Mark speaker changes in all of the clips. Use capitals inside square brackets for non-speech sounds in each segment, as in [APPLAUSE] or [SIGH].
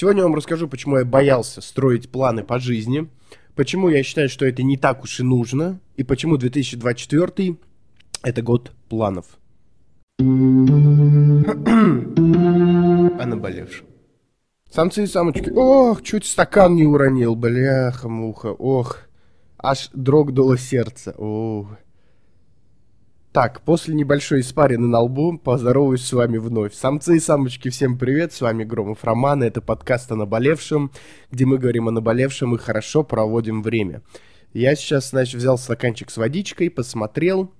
Speaker 1: Сегодня я вам расскажу, почему я боялся строить планы по жизни, почему я считаю, что это не так уж и нужно, и почему 2024 это год планов. [CLEARS THROAT] О наболевшем. Самцы и самочки. Ох, чуть стакан не уронил, бляха-муха. Ох, аж дрогнуло сердце. Ох. Так, после небольшой испарины на лбу поздороваюсь с вами вновь. Самцы и самочки, всем привет, с вами Громов Роман, это подкаст о наболевшем, где мы говорим о наболевшем и хорошо проводим время. Я сейчас, значит, взял стаканчик с водичкой, посмотрел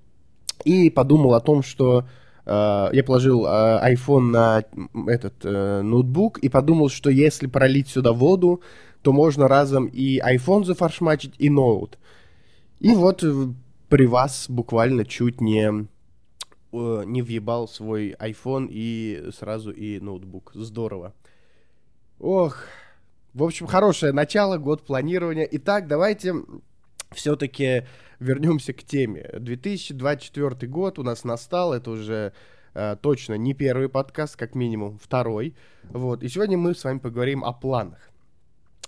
Speaker 1: и подумал о том, что э, я положил э, iPhone на этот э, ноутбук и подумал, что если пролить сюда воду, то можно разом и iPhone зафаршмачить, и ноут. И вот при вас буквально чуть не не въебал свой iPhone и сразу и ноутбук. Здорово. Ох, в общем, хорошее начало, год планирования. Итак, давайте все-таки вернемся к теме. 2024 год у нас настал, это уже э, точно не первый подкаст, как минимум второй. Вот, и сегодня мы с вами поговорим о планах.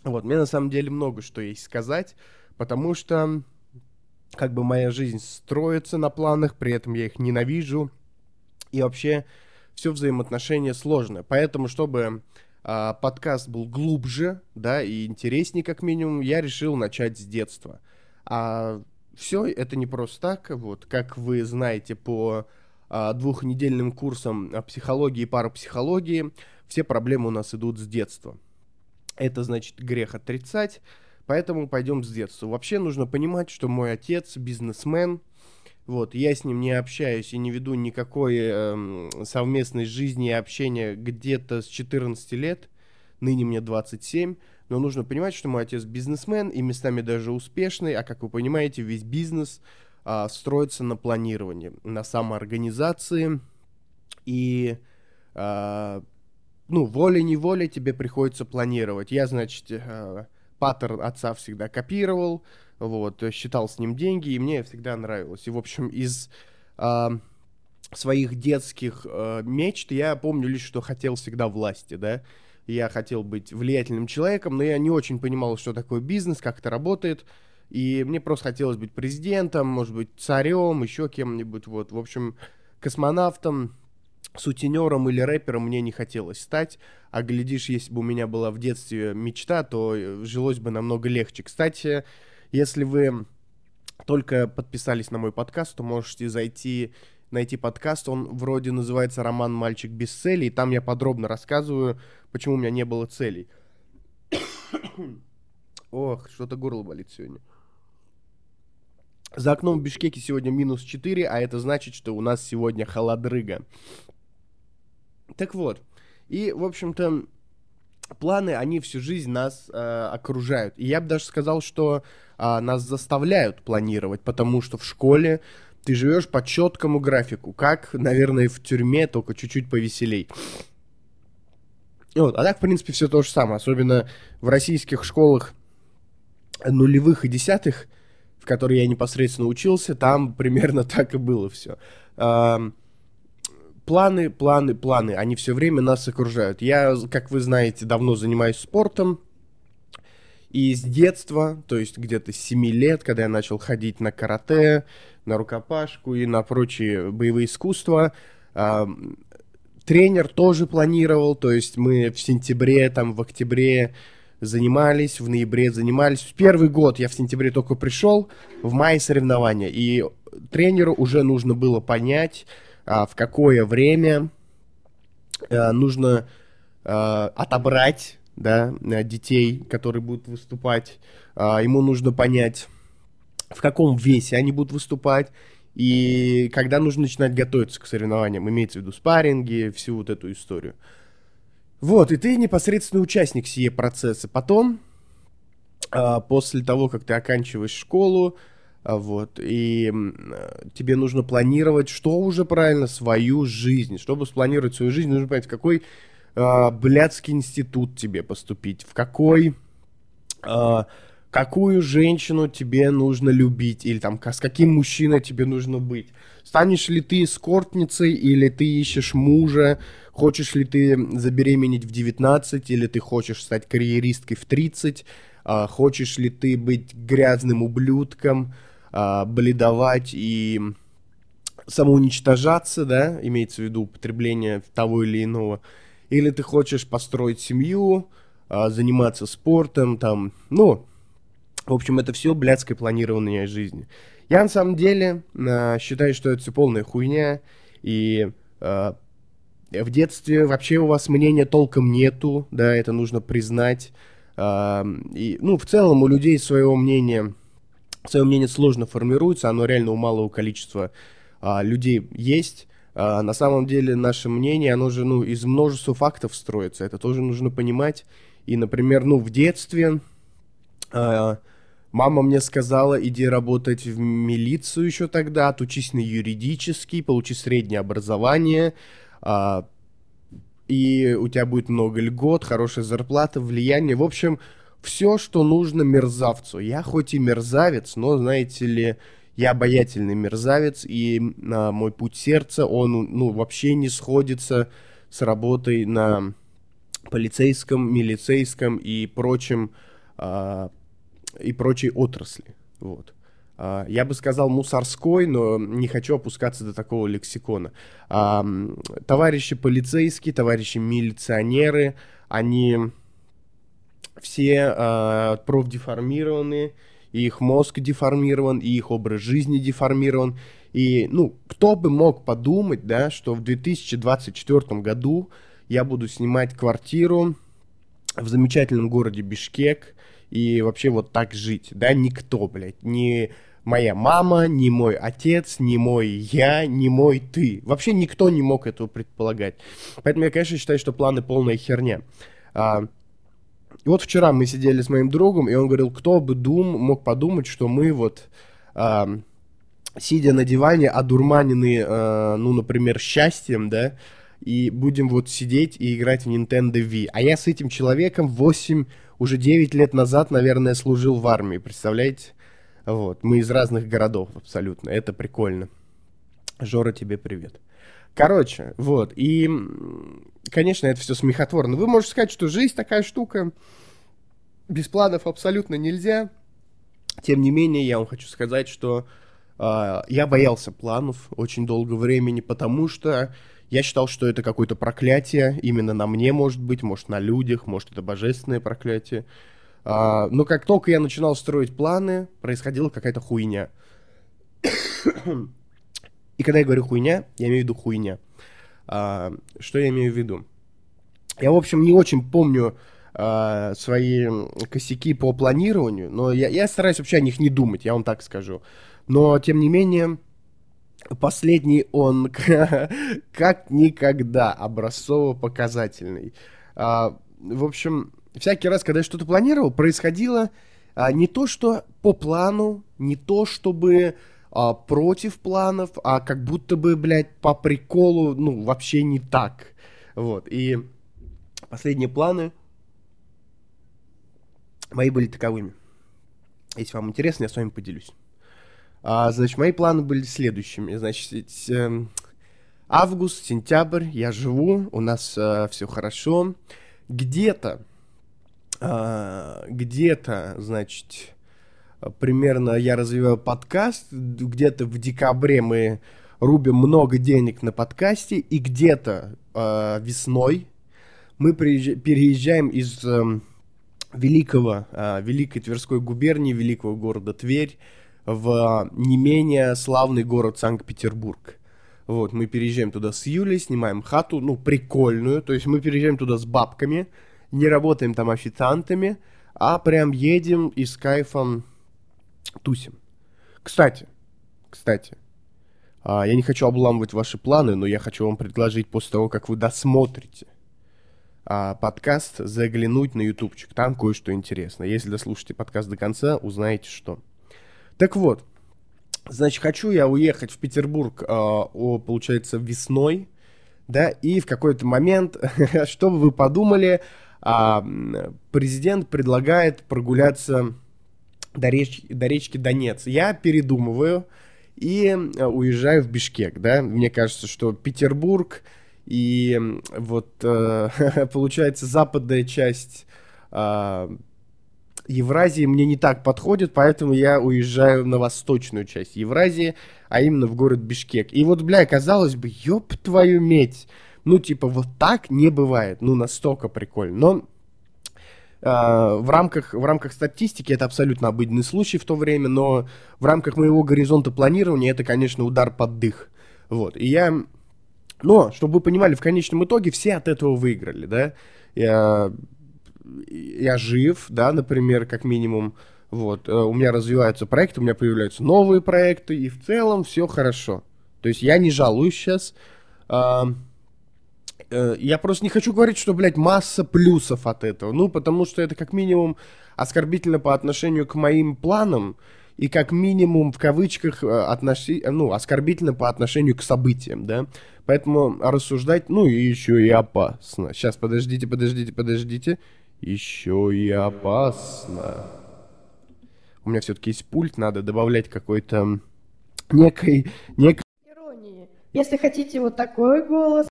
Speaker 1: Вот, мне на самом деле много что есть сказать, потому что как бы моя жизнь строится на планах, при этом я их ненавижу. И вообще все взаимоотношения сложное. Поэтому, чтобы а, подкаст был глубже, да, и интереснее как минимум, я решил начать с детства. А все это не просто так, вот, как вы знаете по а, двухнедельным курсам психологии и парапсихологии, все проблемы у нас идут с детства. Это значит грех отрицать, Поэтому пойдем с детства. Вообще нужно понимать, что мой отец бизнесмен. Вот, я с ним не общаюсь и не веду никакой э, совместной жизни и общения где-то с 14 лет. Ныне мне 27. Но нужно понимать, что мой отец бизнесмен и местами даже успешный. А как вы понимаете, весь бизнес э, строится на планировании, на самоорганизации. И э, ну, волей-неволей тебе приходится планировать. Я, значит, э, паттерн отца всегда копировал, вот, считал с ним деньги, и мне всегда нравилось. И, в общем, из э, своих детских э, мечт я помню лишь, что хотел всегда власти, да. Я хотел быть влиятельным человеком, но я не очень понимал, что такое бизнес, как это работает. И мне просто хотелось быть президентом, может быть, царем, еще кем-нибудь, вот. В общем, космонавтом, сутенером или рэпером мне не хотелось стать, а глядишь, если бы у меня была в детстве мечта, то э, жилось бы намного легче. Кстати, если вы только подписались на мой подкаст, то можете зайти найти подкаст, он вроде называется «Роман «Мальчик без цели», и там я подробно рассказываю, почему у меня не было целей. [COUGHS] Ох, что-то горло болит сегодня. За окном в Бишкеке сегодня минус 4, а это значит, что у нас сегодня холодрыга. Так вот, и, в общем-то, планы, они всю жизнь нас э, окружают. И я бы даже сказал, что э, нас заставляют планировать, потому что в школе ты живешь по четкому графику, как, наверное, в тюрьме, только чуть-чуть повеселей. Вот. А так, в принципе, все то же самое. Особенно в российских школах нулевых и десятых, в которые я непосредственно учился, там примерно [LAUGHS] так и было все планы, планы, планы, они все время нас окружают. Я, как вы знаете, давно занимаюсь спортом, и с детства, то есть где-то с 7 лет, когда я начал ходить на карате, на рукопашку и на прочие боевые искусства, э, тренер тоже планировал, то есть мы в сентябре, там, в октябре занимались, в ноябре занимались. В первый год я в сентябре только пришел, в мае соревнования, и тренеру уже нужно было понять, в какое время а, нужно а, отобрать да, детей, которые будут выступать. А, ему нужно понять, в каком весе они будут выступать. И когда нужно начинать готовиться к соревнованиям, имеется в виду спарринги, всю вот эту историю. Вот, и ты непосредственный участник сие процесса. Потом, после того, как ты оканчиваешь школу, а, вот, и тебе нужно планировать, что уже правильно, свою жизнь. Чтобы спланировать свою жизнь, нужно понять, в какой э, блядский институт тебе поступить, в какой, э, какую женщину тебе нужно любить, или там с каким мужчиной тебе нужно быть. Станешь ли ты эскортницей, или ты ищешь мужа, хочешь ли ты забеременеть в 19, или ты хочешь стать карьеристкой в 30, а, хочешь ли ты быть грязным ублюдком, а, бледовать и самоуничтожаться, да, имеется в виду употребление того или иного, или ты хочешь построить семью, а, заниматься спортом, там, ну, в общем, это все блядское планирование жизни. Я на самом деле э, считаю, что это все полная хуйня, и в детстве вообще у вас мнения толком нету, да, это нужно признать. И, ну, в целом у людей своего мнения, свое мнение сложно формируется, оно реально у малого количества э, людей есть. А, на самом деле наше мнение, оно же, ну, из множества фактов строится, это тоже нужно понимать. И, например, ну, в детстве э, Мама мне сказала, иди работать в милицию еще тогда, отучись на юридический, получи среднее образование, а, и у тебя будет много льгот, хорошая зарплата, влияние. В общем, все, что нужно мерзавцу. Я хоть и мерзавец, но, знаете ли, я обаятельный мерзавец, и а, мой путь сердца, он ну, вообще не сходится с работой на полицейском, милицейском и прочем а, и прочей отрасли. Вот. А, я бы сказал мусорской, но не хочу опускаться до такого лексикона. А, товарищи полицейские, товарищи милиционеры, они все а, профдеформированы, их мозг деформирован, и их образ жизни деформирован. И, ну, кто бы мог подумать, да, что в 2024 году я буду снимать квартиру в замечательном городе Бишкек, и вообще вот так жить, да, никто, блядь, ни моя мама, ни мой отец, ни мой я, ни мой ты. Вообще никто не мог этого предполагать. Поэтому я, конечно, считаю, что планы полная херня. А, и вот вчера мы сидели с моим другом, и он говорил, кто бы дум, мог подумать, что мы вот, а, сидя на диване, одурманены, а, ну, например, счастьем, да, и будем вот сидеть и играть в Nintendo Wii. А я с этим человеком 8 уже 9 лет назад, наверное, служил в армии, представляете? Вот, мы из разных городов абсолютно, это прикольно. Жора, тебе привет. Короче, вот, и, конечно, это все смехотворно. Вы можете сказать, что жизнь такая штука, без планов абсолютно нельзя. Тем не менее, я вам хочу сказать, что э, я боялся планов очень долго времени, потому что я считал, что это какое-то проклятие, именно на мне, может быть, может, на людях, может, это божественное проклятие. А, но как только я начинал строить планы, происходила какая-то хуйня. И когда я говорю хуйня, я имею в виду хуйня. А, что я имею в виду? Я, в общем, не очень помню а, свои косяки по планированию, но я, я стараюсь вообще о них не думать, я вам так скажу. Но, тем не менее, Последний он [LAUGHS] как никогда образцово-показательный. А, в общем, всякий раз, когда я что-то планировал, происходило а, не то, что по плану, не то, чтобы а, против планов, а как будто бы, блядь, по приколу, ну, вообще не так. Вот, и последние планы мои были таковыми. Если вам интересно, я с вами поделюсь. А, значит, мои планы были следующими. Значит, э, август, сентябрь, я живу, у нас э, все хорошо. Где-то, э, где-то, значит, примерно я развиваю подкаст, где-то в декабре мы рубим много денег на подкасте, и где-то э, весной мы переезжаем из э, великого, э, великой Тверской губернии, великого города Тверь, в не менее славный город Санкт-Петербург. Вот, мы переезжаем туда с Юлей, снимаем хату, ну, прикольную, то есть мы переезжаем туда с бабками, не работаем там официантами, а прям едем и с кайфом тусим. Кстати, кстати, а, я не хочу обламывать ваши планы, но я хочу вам предложить после того, как вы досмотрите а, подкаст, заглянуть на ютубчик. Там кое-что интересно. Если дослушаете подкаст до конца, узнаете, что. Так вот, значит, хочу я уехать в Петербург, э, о, получается, весной, да, и в какой-то момент, [LAUGHS] что бы вы подумали, президент предлагает прогуляться до речки, до речки Донец. Я передумываю и э, уезжаю в Бишкек, да. Мне кажется, что Петербург и вот э, [LAUGHS] получается западная часть э, Евразии мне не так подходит, поэтому я уезжаю на восточную часть Евразии, а именно в город Бишкек. И вот, бля, казалось бы, ёб твою медь, ну, типа, вот так не бывает, ну, настолько прикольно. Но в, рамках, в рамках статистики это абсолютно обыденный случай в то время, но в рамках моего горизонта планирования это, конечно, удар под дых. Вот. И я... Но, чтобы вы понимали, в конечном итоге все от этого выиграли, да. Я, я жив, да, например, как минимум. Вот. Э, у меня развиваются проекты, у меня появляются новые проекты, и в целом все хорошо. То есть я не жалуюсь сейчас. Э, я просто не хочу говорить, что, блядь, масса плюсов от этого. Ну, потому что это как минимум оскорбительно по отношению к моим планам и как минимум в кавычках э, относи, ну, оскорбительно по отношению к событиям, да. Поэтому рассуждать, ну, и еще и опасно. Сейчас, подождите, подождите, подождите. Еще и опасно. У меня все-таки есть пульт, надо добавлять какой-то некой, некой...
Speaker 2: Иронии. Если хотите вот такой голос,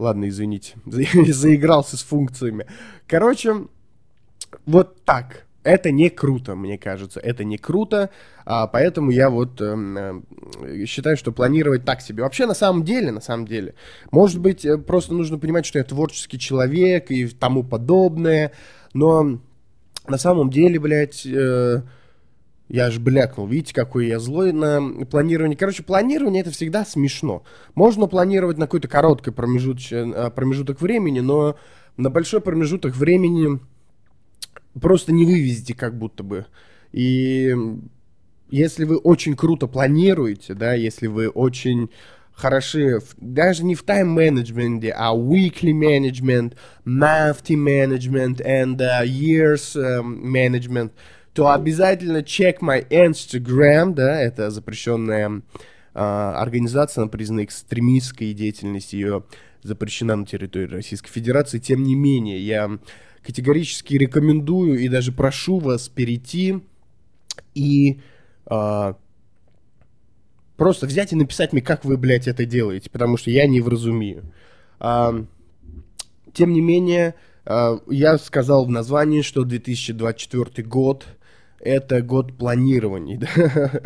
Speaker 1: Ладно, извините, [LAUGHS] заигрался с функциями. Короче, вот так. Это не круто, мне кажется. Это не круто, а, поэтому я вот э, э, считаю, что планировать так себе. Вообще, на самом деле, на самом деле, может быть, э, просто нужно понимать, что я творческий человек и тому подобное, но на самом деле, блядь, э, я аж блякнул. Видите, какой я злой на планирование. Короче, планирование это всегда смешно. Можно планировать на какой-то короткий промежуток, э, промежуток времени, но на большой промежуток времени просто не вывезете как будто бы. И если вы очень круто планируете, да, если вы очень хороши, даже не в тайм-менеджменте, а weekly management, monthly management and uh, years uh, management – то обязательно check my Instagram, да, это запрещенная а, организация, она признана экстремистской деятельностью, ее запрещена на территории Российской Федерации. Тем не менее, я категорически рекомендую и даже прошу вас перейти и а, просто взять и написать мне, как вы, блядь, это делаете, потому что я не вразумею. А, тем не менее, а, я сказал в названии, что 2024 год — это год планирования. [LAUGHS] Да?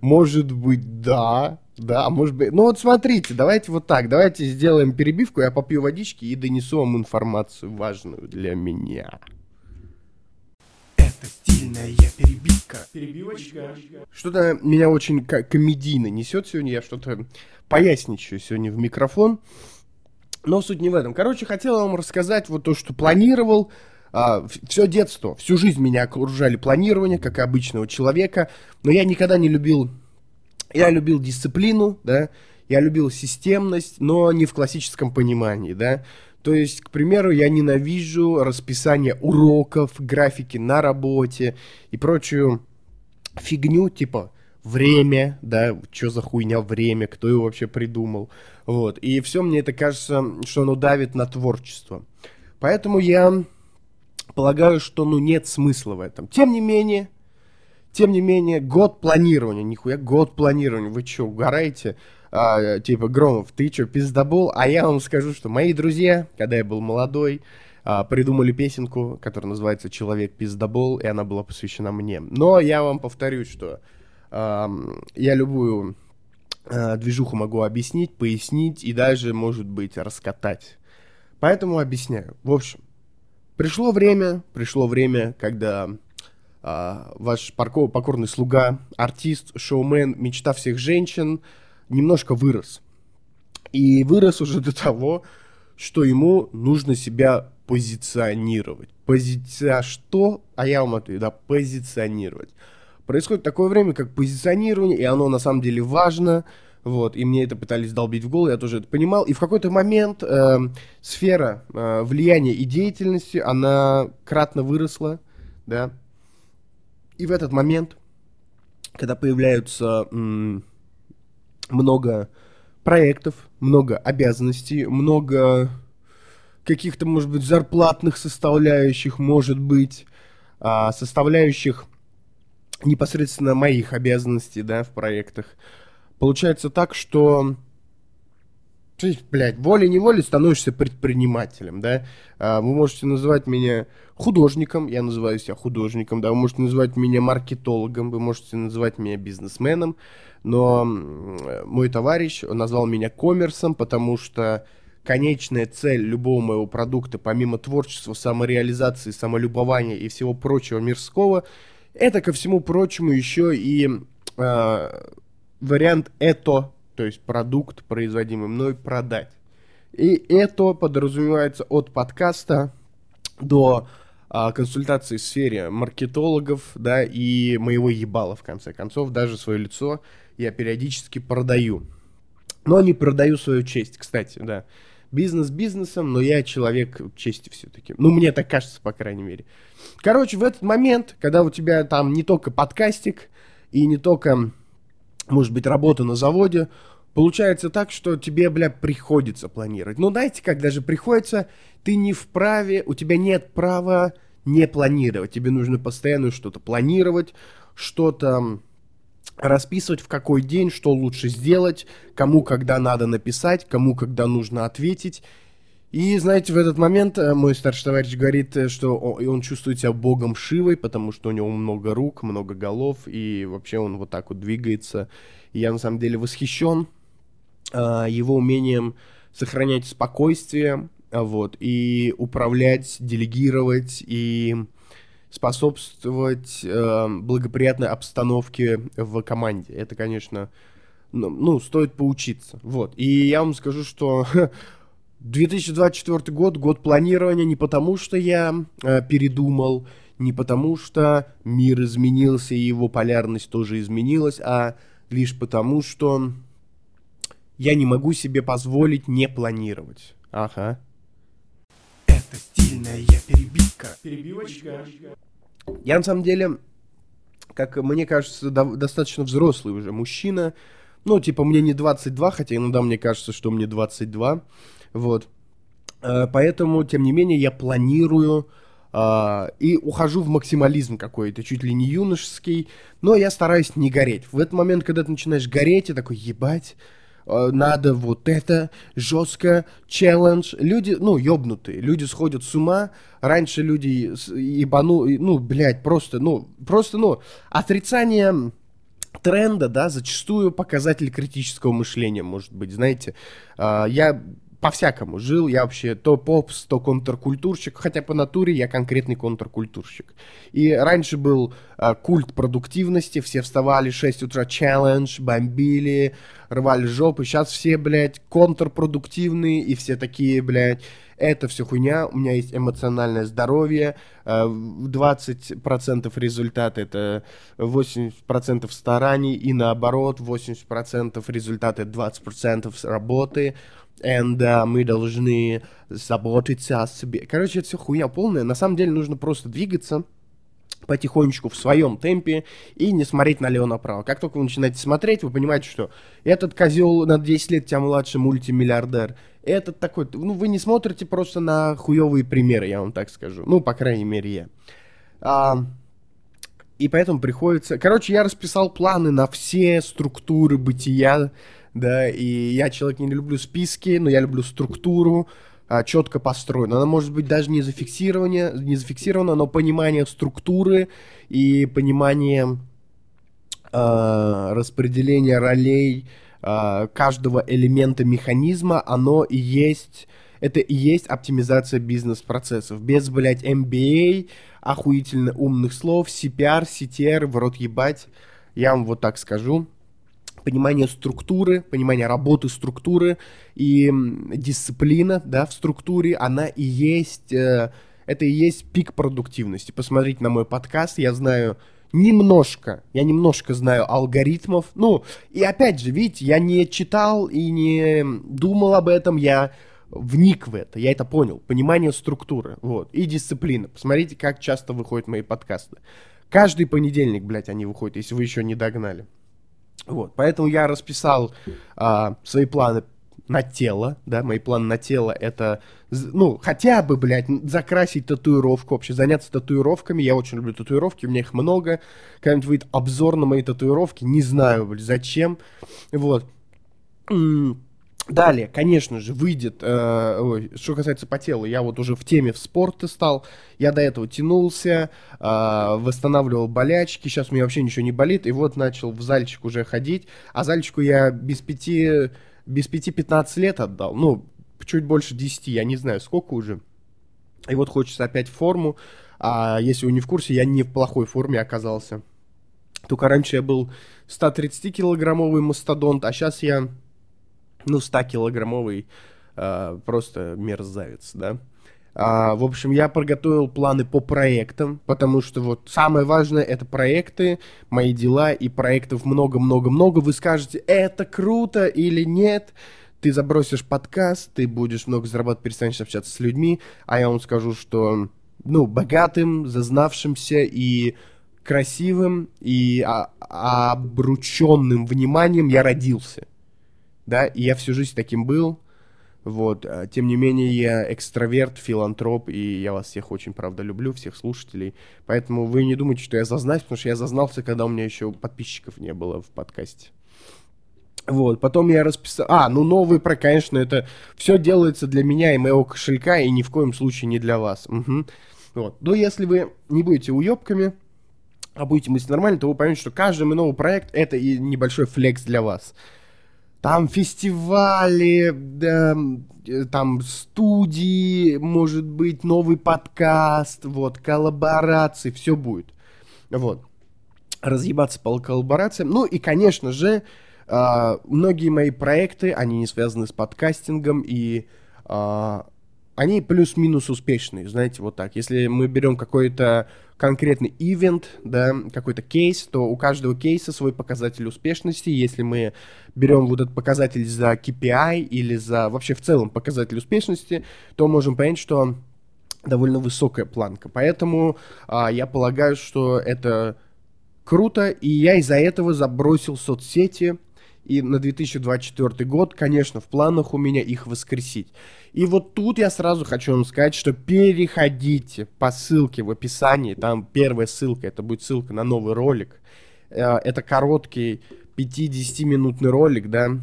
Speaker 1: Может быть, да, да, может быть. Ну вот смотрите, давайте вот так, давайте сделаем перебивку, я попью водички и донесу вам информацию важную для меня. Это стильная перебивка. Перебивочка. Что-то меня очень комедийно несет сегодня, я что-то поясничаю сегодня в микрофон. Но суть не в этом. Короче, хотел вам рассказать вот то, что планировал, а, все детство, всю жизнь меня окружали планирование, как и обычного человека, но я никогда не любил, я любил дисциплину, да, я любил системность, но не в классическом понимании, да. То есть, к примеру, я ненавижу расписание уроков, графики на работе и прочую фигню, типа время, да, что за хуйня время, кто его вообще придумал, вот. И все мне это кажется, что оно давит на творчество. Поэтому я полагаю, что ну нет смысла в этом. Тем не менее, тем не менее, год планирования, нихуя, год планирования, вы что, угораете? А, типа, Громов, ты что, пиздобол? А я вам скажу, что мои друзья, когда я был молодой, а, придумали песенку, которая называется «Человек пиздобол», и она была посвящена мне. Но я вам повторю, что а, я любую а, движуху могу объяснить, пояснить и даже, может быть, раскатать. Поэтому объясняю. В общем, Пришло время, пришло время, когда а, ваш парков, покорный слуга, артист, шоумен, мечта всех женщин немножко вырос. И вырос уже до того, что ему нужно себя позиционировать. Позиция что? А я вам отвечу, да, позиционировать. Происходит такое время, как позиционирование, и оно на самом деле важно – вот, и мне это пытались долбить в голову, я тоже это понимал. И в какой-то момент э, сфера э, влияния и деятельности, она кратно выросла, да. И в этот момент, когда появляются м- много проектов, много обязанностей, много каких-то, может быть, зарплатных составляющих, может быть, а, составляющих непосредственно моих обязанностей, да, в проектах. Получается так, что ты, блядь, волей-неволей становишься предпринимателем, да. А, вы можете называть меня художником, я называю себя художником, да, вы можете называть меня маркетологом, вы можете называть меня бизнесменом, но мой товарищ назвал меня коммерсом, потому что конечная цель любого моего продукта, помимо творчества, самореализации, самолюбования и всего прочего мирского, это, ко всему прочему, еще и э, вариант «это», то есть продукт, производимый мной, продать. И это подразумевается от подкаста до а, консультации в сфере маркетологов, да, и моего ебала, в конце концов, даже свое лицо я периодически продаю. Но не продаю свою честь, кстати, да. Бизнес бизнесом, но я человек чести все-таки. Ну, мне так кажется, по крайней мере. Короче, в этот момент, когда у тебя там не только подкастик и не только, может быть, работа на заводе, получается так, что тебе, бля, приходится планировать. Ну, знаете, как даже приходится, ты не вправе, у тебя нет права не планировать. Тебе нужно постоянно что-то планировать, что-то расписывать, в какой день, что лучше сделать, кому когда надо написать, кому когда нужно ответить. И, знаете, в этот момент э, мой старший товарищ говорит, э, что он чувствует себя богом Шивой, потому что у него много рук, много голов, и вообще он вот так вот двигается. И я на самом деле восхищен э, его умением сохранять спокойствие, вот, и управлять, делегировать, и способствовать благоприятной обстановке в команде. Это, конечно, ну, ну, стоит поучиться. Вот. И я вам скажу, что [LAUGHS] 2024 год, год планирования не потому, что я э, передумал, не потому, что мир изменился и его полярность тоже изменилась, а лишь потому, что я не могу себе позволить не планировать. Ага. Это стильная перебивка. Перебивочка. Я на самом деле, как мне кажется, до, достаточно взрослый уже мужчина. Ну, типа, мне не 22, хотя иногда мне кажется, что мне 22. Вот. Э, поэтому, тем не менее, я планирую Uh, и ухожу в максимализм какой-то, чуть ли не юношеский, но я стараюсь не гореть. В этот момент, когда ты начинаешь гореть, я такой, ебать, Э, надо вот это, жестко, челлендж. Люди, ну, ёбнутые, люди сходят с ума. Раньше люди ебану, ну, блядь, просто, ну, просто, ну, отрицание тренда, да, зачастую показатель критического мышления, может быть, знаете. Я по-всякому жил. Я вообще то попс, то контркультурщик, хотя по натуре я конкретный контркультурщик. И раньше был а, культ продуктивности, все вставали 6 утра, челлендж, бомбили, рвали жопы. Сейчас все, блядь, контрпродуктивные, и все такие, блядь, это все хуйня, у меня есть эмоциональное здоровье, 20% результата это 80% стараний, и наоборот, 80% результата это 20% работы, and uh, мы должны заботиться о себе. Короче, это все хуйня полная. На самом деле нужно просто двигаться потихонечку в своем темпе и не смотреть налево-направо. Как только вы начинаете смотреть, вы понимаете, что этот козел на 10 лет тебя младше мультимиллиардер, этот такой... Ну, вы не смотрите просто на хуевые примеры, я вам так скажу. Ну, по крайней мере, я. А, и поэтому приходится... Короче, я расписал планы на все структуры бытия, да, и я человек не люблю списки, но я люблю структуру, а, четко построена. Она может быть даже не зафиксирована, не зафиксирована, но понимание структуры и понимание а, распределения ролей а, каждого элемента механизма, оно и есть, это и есть оптимизация бизнес-процессов. Без, блядь, MBA, охуительно умных слов, CPR, CTR, в рот ебать, я вам вот так скажу понимание структуры, понимание работы структуры и дисциплина, да, в структуре, она и есть, э, это и есть пик продуктивности. Посмотрите на мой подкаст, я знаю немножко, я немножко знаю алгоритмов, ну, и опять же, видите, я не читал и не думал об этом, я вник в это, я это понял, понимание структуры, вот, и дисциплина. Посмотрите, как часто выходят мои подкасты. Каждый понедельник, блядь, они выходят, если вы еще не догнали. Вот, поэтому я расписал а, свои планы на тело, да, мои планы на тело это, ну, хотя бы, блядь, закрасить татуировку, вообще заняться татуировками, я очень люблю татуировки, у меня их много, когда-нибудь выйдет обзор на мои татуировки, не знаю, блядь, зачем, вот. Далее, конечно же, выйдет, э, ой, что касается по телу, я вот уже в теме в спорте стал, я до этого тянулся, э, восстанавливал болячки, сейчас у меня вообще ничего не болит, и вот начал в зальчик уже ходить, а зальчику я без пяти, без пяти 15 лет отдал, ну, чуть больше 10, я не знаю сколько уже, и вот хочется опять форму, а если вы не в курсе, я не в плохой форме оказался, только раньше я был 130-килограммовый мастодонт, а сейчас я ну, 100-килограммовый э, просто мерзавец, да. А, в общем, я подготовил планы по проектам, потому что вот самое важное это проекты, мои дела и проектов много-много-много. Вы скажете, это круто или нет? Ты забросишь подкаст, ты будешь много зарабатывать, перестанешь общаться с людьми, а я вам скажу, что, ну, богатым, зазнавшимся и красивым и а, обрученным вниманием я родился да, и я всю жизнь таким был, вот, а, тем не менее, я экстраверт, филантроп, и я вас всех очень, правда, люблю, всех слушателей, поэтому вы не думайте, что я зазнаюсь, потому что я зазнался, когда у меня еще подписчиков не было в подкасте. Вот, потом я расписал... А, ну новый про, конечно, это все делается для меня и моего кошелька, и ни в коем случае не для вас. Угу. Вот. Но если вы не будете уебками, а будете мыслить нормально, то вы поймете, что каждый мой новый проект это и небольшой флекс для вас. Там фестивали, да, э, там студии, может быть, новый подкаст, вот, коллаборации, все будет. Вот. Разъебаться по коллаборациям. Ну и, конечно же, э, многие мои проекты, они не связаны с подкастингом, и э, они плюс-минус успешные, знаете, вот так. Если мы берем какой-то конкретный ивент, да, какой-то кейс, то у каждого кейса свой показатель успешности. Если мы берем вот этот показатель за KPI или за вообще в целом показатель успешности, то можем понять, что довольно высокая планка. Поэтому а, я полагаю, что это круто, и я из-за этого забросил соцсети, и на 2024 год, конечно, в планах у меня их воскресить. И вот тут я сразу хочу вам сказать, что переходите по ссылке в описании. Там первая ссылка, это будет ссылка на новый ролик. Э, это короткий 50-минутный ролик, да.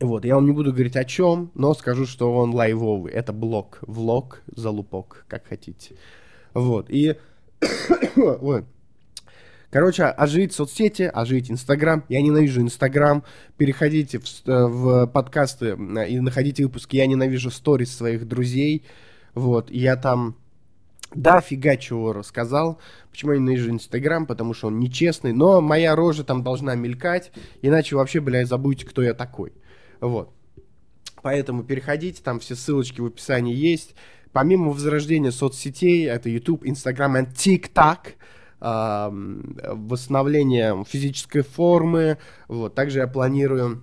Speaker 1: Вот, я вам не буду говорить о чем, но скажу, что он лайвовый. Это блог, влог, залупок, как хотите. Вот, и... [COUGHS] вот. Короче, оживить соцсети, оживить Инстаграм. Я ненавижу Инстаграм. Переходите в, э, в подкасты и находите выпуски. Я ненавижу сторис своих друзей. Вот, я там да, фига чего рассказал. Почему я ненавижу Инстаграм? Потому что он нечестный. Но моя рожа там должна мелькать. Иначе вообще, блядь, забудете, кто я такой. Вот. Поэтому переходите, там все ссылочки в описании есть. Помимо возрождения соцсетей, это YouTube, Instagram и TikTok – восстановление физической формы. Вот. Также я планирую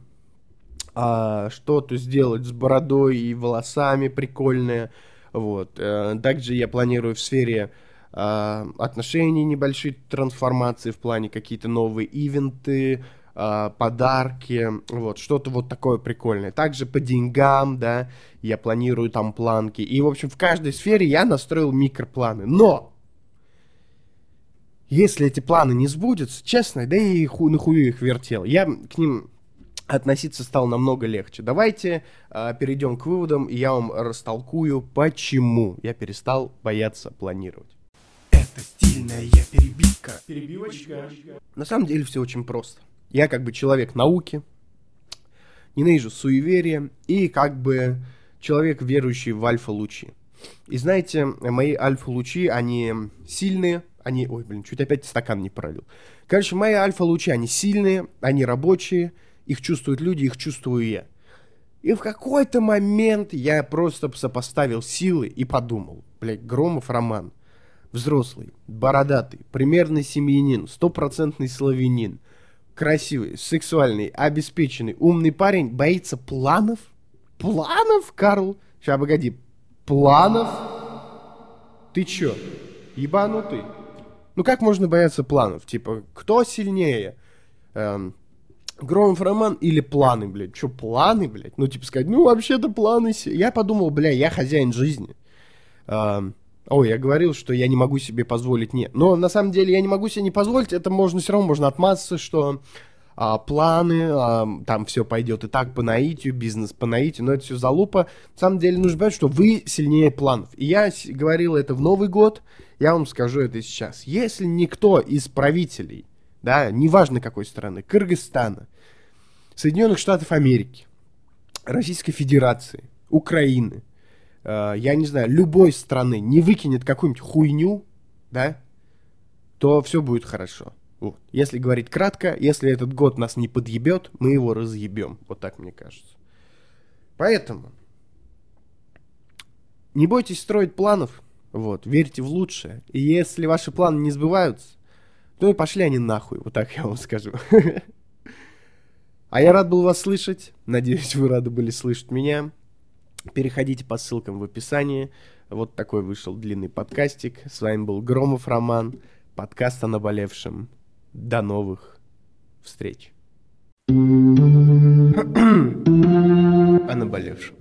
Speaker 1: а, что-то сделать с бородой и волосами прикольное. Вот. А, также я планирую в сфере а, отношений небольшие трансформации в плане какие-то новые ивенты, а, подарки, вот, что-то вот такое прикольное. Также по деньгам, да, я планирую там планки. И, в общем, в каждой сфере я настроил микропланы. Но! Если эти планы не сбудутся, честно, да и ху, нахую их вертел, я к ним относиться стал намного легче. Давайте э, перейдем к выводам, и я вам растолкую, почему я перестал бояться планировать. Это стильная перебивка. Перебивочка. На самом деле все очень просто. Я как бы человек науки, ненавижу суеверие и как бы человек, верующий в альфа-лучи. И знаете, мои альфа-лучи, они сильные, они, ой, блин, чуть опять стакан не пролил. Короче, мои альфа-лучи, они сильные, они рабочие, их чувствуют люди, их чувствую я. И в какой-то момент я просто сопоставил силы и подумал, блядь, Громов Роман, взрослый, бородатый, примерный семьянин, стопроцентный славянин, красивый, сексуальный, обеспеченный, умный парень, боится планов? Планов, Карл? Сейчас, погоди, планов? Ты чё, ебанутый? Ну как можно бояться планов? Типа, кто сильнее? Эм, Громов роман или планы, блядь? Что, планы, блядь? Ну, типа сказать, ну, вообще-то планы... Я подумал, бля, я хозяин жизни. А, ой, я говорил, что я не могу себе позволить не. Но на самом деле я не могу себе не позволить. Это можно все равно можно отмазаться, что а, планы, а, там все пойдет и так по наитию, бизнес по наитию, но это все залупа. На самом деле нужно понимать, что вы сильнее планов. И я говорил это в Новый год, я вам скажу это сейчас. Если никто из правителей, да, неважно какой страны, Кыргызстана, Соединенных Штатов Америки, Российской Федерации, Украины, э, я не знаю, любой страны не выкинет какую-нибудь хуйню, да, то все будет хорошо. Вот. Если говорить кратко, если этот год нас не подъебет, мы его разъебем. Вот так мне кажется. Поэтому не бойтесь строить планов, вот, верьте в лучшее. И если ваши планы не сбываются, то и пошли они нахуй, вот так я вам скажу. А я рад был вас слышать. Надеюсь, вы рады были слышать меня. Переходите по ссылкам в описании. Вот такой вышел длинный подкастик. С вами был Громов Роман. Подкаст о наболевшем. До новых встреч. [CLEARS THROAT] О наболевшем.